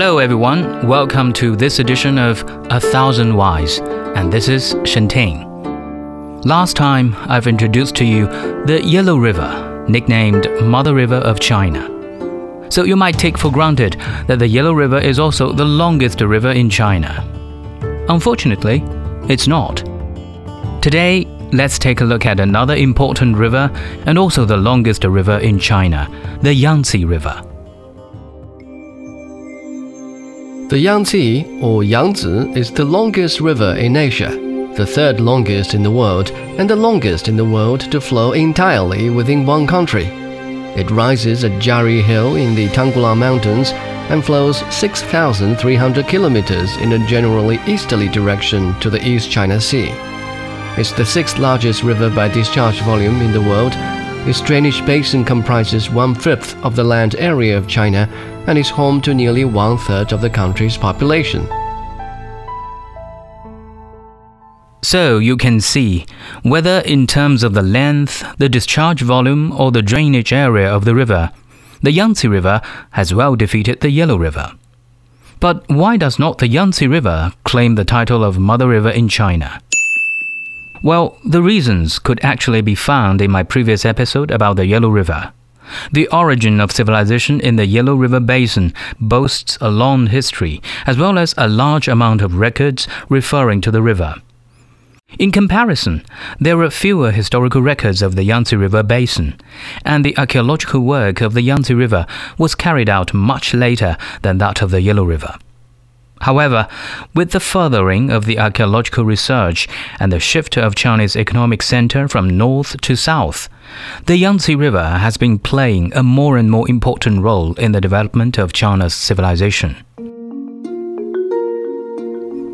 Hello, everyone. Welcome to this edition of A Thousand Whys, and this is Shen Ting. Last time, I've introduced to you the Yellow River, nicknamed Mother River of China. So you might take for granted that the Yellow River is also the longest river in China. Unfortunately, it's not. Today, let's take a look at another important river and also the longest river in China, the Yangtze River. The Yangtze, or Yangzi, is the longest river in Asia, the third longest in the world, and the longest in the world to flow entirely within one country. It rises at Jari Hill in the Tanggula Mountains and flows 6,300 kilometers in a generally easterly direction to the East China Sea. It's the sixth largest river by discharge volume in the world. Its drainage basin comprises one fifth of the land area of China and is home to nearly one third of the country's population. So you can see, whether in terms of the length, the discharge volume, or the drainage area of the river, the Yangtze River has well defeated the Yellow River. But why does not the Yangtze River claim the title of Mother River in China? Well, the reasons could actually be found in my previous episode about the Yellow River. The origin of civilization in the Yellow River Basin boasts a long history, as well as a large amount of records referring to the river. In comparison, there are fewer historical records of the Yangtze River basin, and the archaeological work of the Yangtze River was carried out much later than that of the Yellow River. However, with the furthering of the archaeological research and the shift of China's economic center from north to south, the Yangtze River has been playing a more and more important role in the development of China's civilization.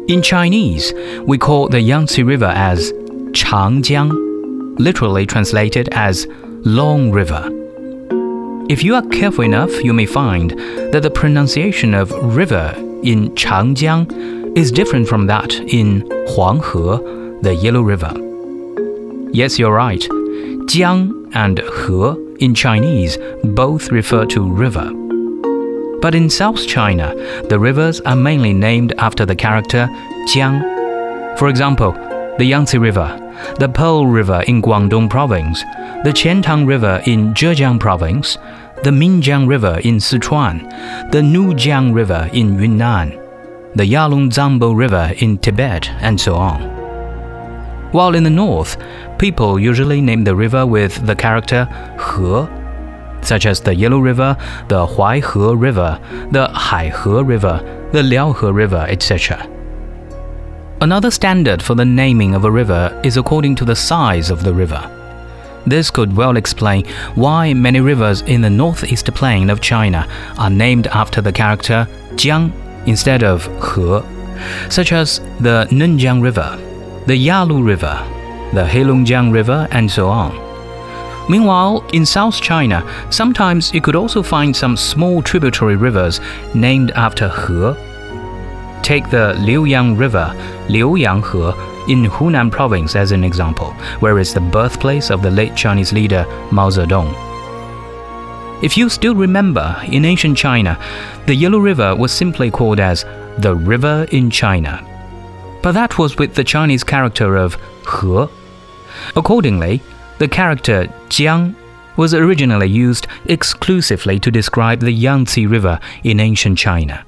In Chinese, we call the Yangtze River as Changjiang, literally translated as Long River. If you are careful enough, you may find that the pronunciation of river in Changjiang is different from that in Huanghe, the Yellow River. Yes, you're right. Jiang and He in Chinese both refer to river. But in South China, the rivers are mainly named after the character Jiang. For example, the Yangtze River, the Pearl River in Guangdong Province, the Qiantang River in Zhejiang Province, the Minjiang River in Sichuan, the Nujiang River in Yunnan, the Yalong River in Tibet, and so on. While in the north, people usually name the river with the character He such as the Yellow River, the Huaihe River, the Haihe River, the Liaohe River, etc. Another standard for the naming of a river is according to the size of the river. This could well explain why many rivers in the northeast plain of China are named after the character Jiang instead of He, such as the Nenjiang River, the Yalu River, the Heilongjiang River, and so on. Meanwhile, in South China, sometimes you could also find some small tributary rivers named after He. Take the Liuyang River, Liuyang He, in Hunan province as an example, where is the birthplace of the late Chinese leader Mao Zedong. If you still remember, in ancient China, the Yellow River was simply called as the River in China. But that was with the Chinese character of He. Accordingly, the character Jiang was originally used exclusively to describe the Yangtze River in ancient China.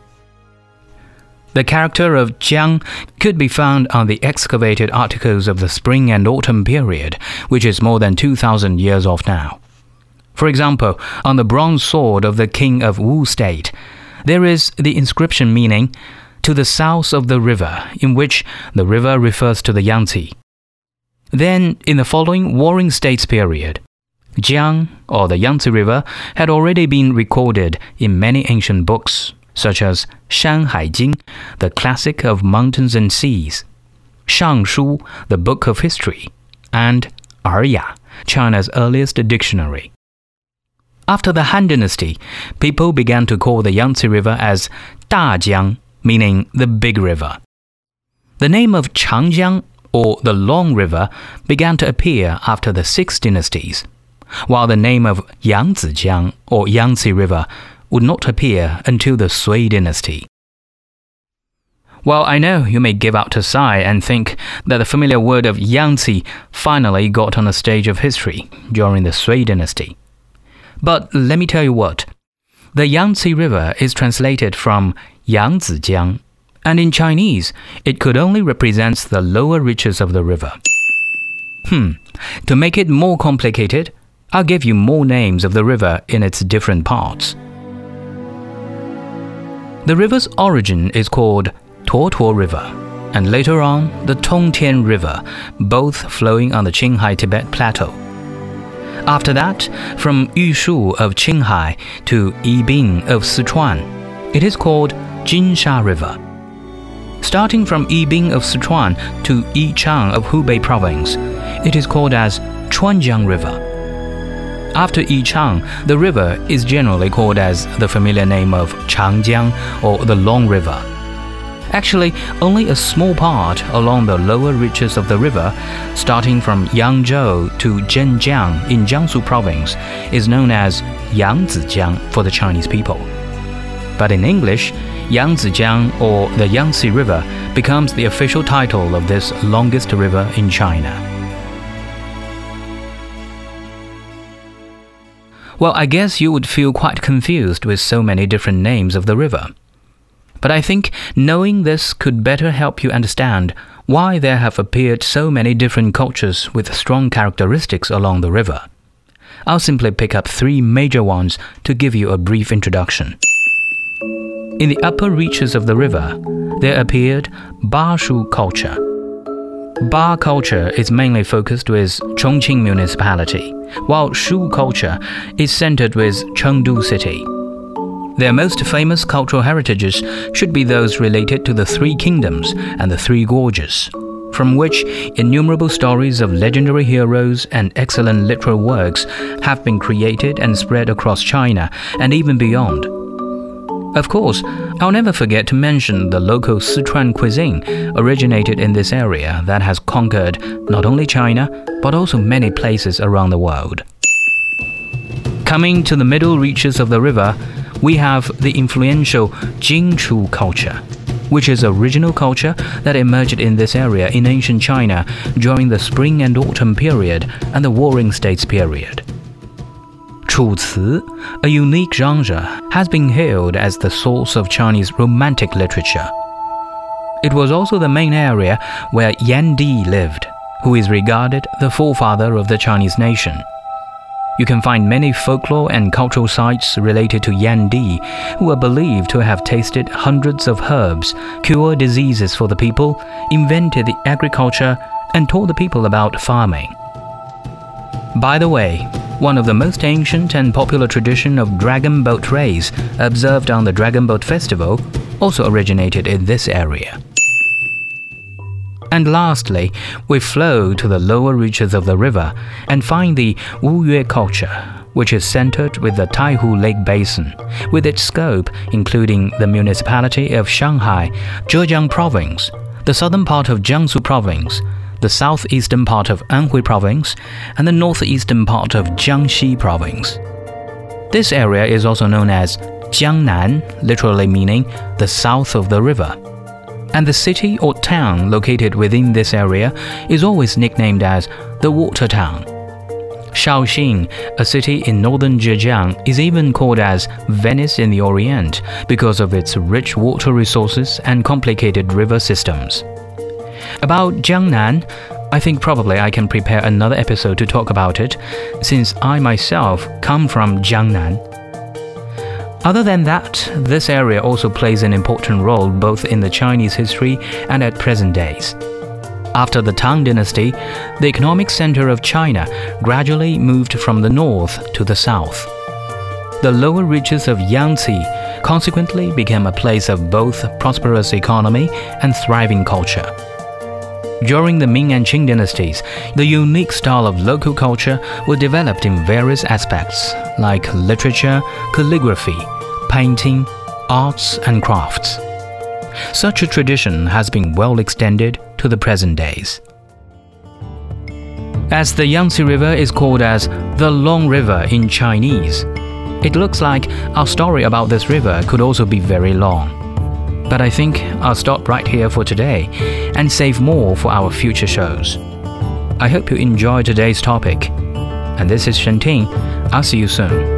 The character of Jiang could be found on the excavated articles of the spring and autumn period, which is more than 2,000 years off now. For example, on the bronze sword of the king of Wu state, there is the inscription meaning, to the south of the river, in which the river refers to the Yangtze. Then, in the following Warring States period, Jiang, or the Yangtze River, had already been recorded in many ancient books, such as Shan Hai Jing, the classic of mountains and seas, Shang Shu, the book of history, and Er Ya, China's earliest dictionary. After the Han Dynasty, people began to call the Yangtze River as Dajiang, meaning the big river. The name of Changjiang or the Long River, began to appear after the Six Dynasties, while the name of Yangtzejiang or Yangtze River would not appear until the Sui dynasty. Well, I know you may give out a sigh and think that the familiar word of Yangtze finally got on the stage of history during the Sui dynasty. But let me tell you what. The Yangtze River is translated from Yangtzejiang, and in Chinese, it could only represent the lower reaches of the river. Hmm, to make it more complicated, I'll give you more names of the river in its different parts. The river's origin is called Tuotuo River, and later on the Tongtian River, both flowing on the Qinghai Tibet Plateau. After that, from Yushu of Qinghai to Yibin of Sichuan, it is called Jinsha River. Starting from Yibin of Sichuan to Yichang of Hubei Province, it is called as Chuanjiang River. After Yichang, the river is generally called as the familiar name of Changjiang or the Long River. Actually, only a small part along the lower reaches of the river, starting from Yangzhou to Zhenjiang in Jiangsu province, is known as Yangtzejiang for the Chinese people. But in English, Yangtzejiang or the Yangtze River becomes the official title of this longest river in China. Well, I guess you would feel quite confused with so many different names of the river. But I think knowing this could better help you understand why there have appeared so many different cultures with strong characteristics along the river. I'll simply pick up three major ones to give you a brief introduction. In the upper reaches of the river, there appeared Ba Shu culture. Ba culture is mainly focused with Chongqing municipality, while Shu culture is centered with Chengdu city. Their most famous cultural heritages should be those related to the Three Kingdoms and the Three Gorges, from which innumerable stories of legendary heroes and excellent literary works have been created and spread across China and even beyond. Of course, I'll never forget to mention the local Sichuan cuisine originated in this area that has conquered not only China, but also many places around the world. Coming to the middle reaches of the river, we have the influential Jingchu culture, which is a regional culture that emerged in this area in ancient China during the spring and autumn period and the Warring States period. Chuci, a unique genre, has been hailed as the source of Chinese romantic literature. It was also the main area where Yan Di lived, who is regarded the forefather of the Chinese nation. You can find many folklore and cultural sites related to Yan Di, who are believed to have tasted hundreds of herbs, cured diseases for the people, invented the agriculture, and taught the people about farming. By the way, one of the most ancient and popular tradition of dragon boat race observed on the Dragon Boat Festival also originated in this area. And lastly, we flow to the lower reaches of the river and find the Wuyue culture, which is centered with the Taihu Lake Basin, with its scope including the municipality of Shanghai, Zhejiang Province, the southern part of Jiangsu Province, the southeastern part of Anhui Province, and the northeastern part of Jiangxi Province. This area is also known as Jiangnan, literally meaning the south of the river and the city or town located within this area is always nicknamed as the Water Town. Shaoxing, a city in northern Zhejiang, is even called as Venice in the Orient because of its rich water resources and complicated river systems. About Jiangnan, I think probably I can prepare another episode to talk about it, since I myself come from Jiangnan. Other than that, this area also plays an important role both in the Chinese history and at present days. After the Tang Dynasty, the economic center of China gradually moved from the north to the south. The lower reaches of Yangtze consequently became a place of both prosperous economy and thriving culture. During the Ming and Qing dynasties, the unique style of local culture was developed in various aspects, like literature, calligraphy, painting, arts, and crafts. Such a tradition has been well extended to the present days. As the Yangtze River is called as the Long River in Chinese, It looks like our story about this river could also be very long. But I think I'll stop right here for today and save more for our future shows. I hope you enjoyed today's topic. And this is Shen Ting. I'll see you soon.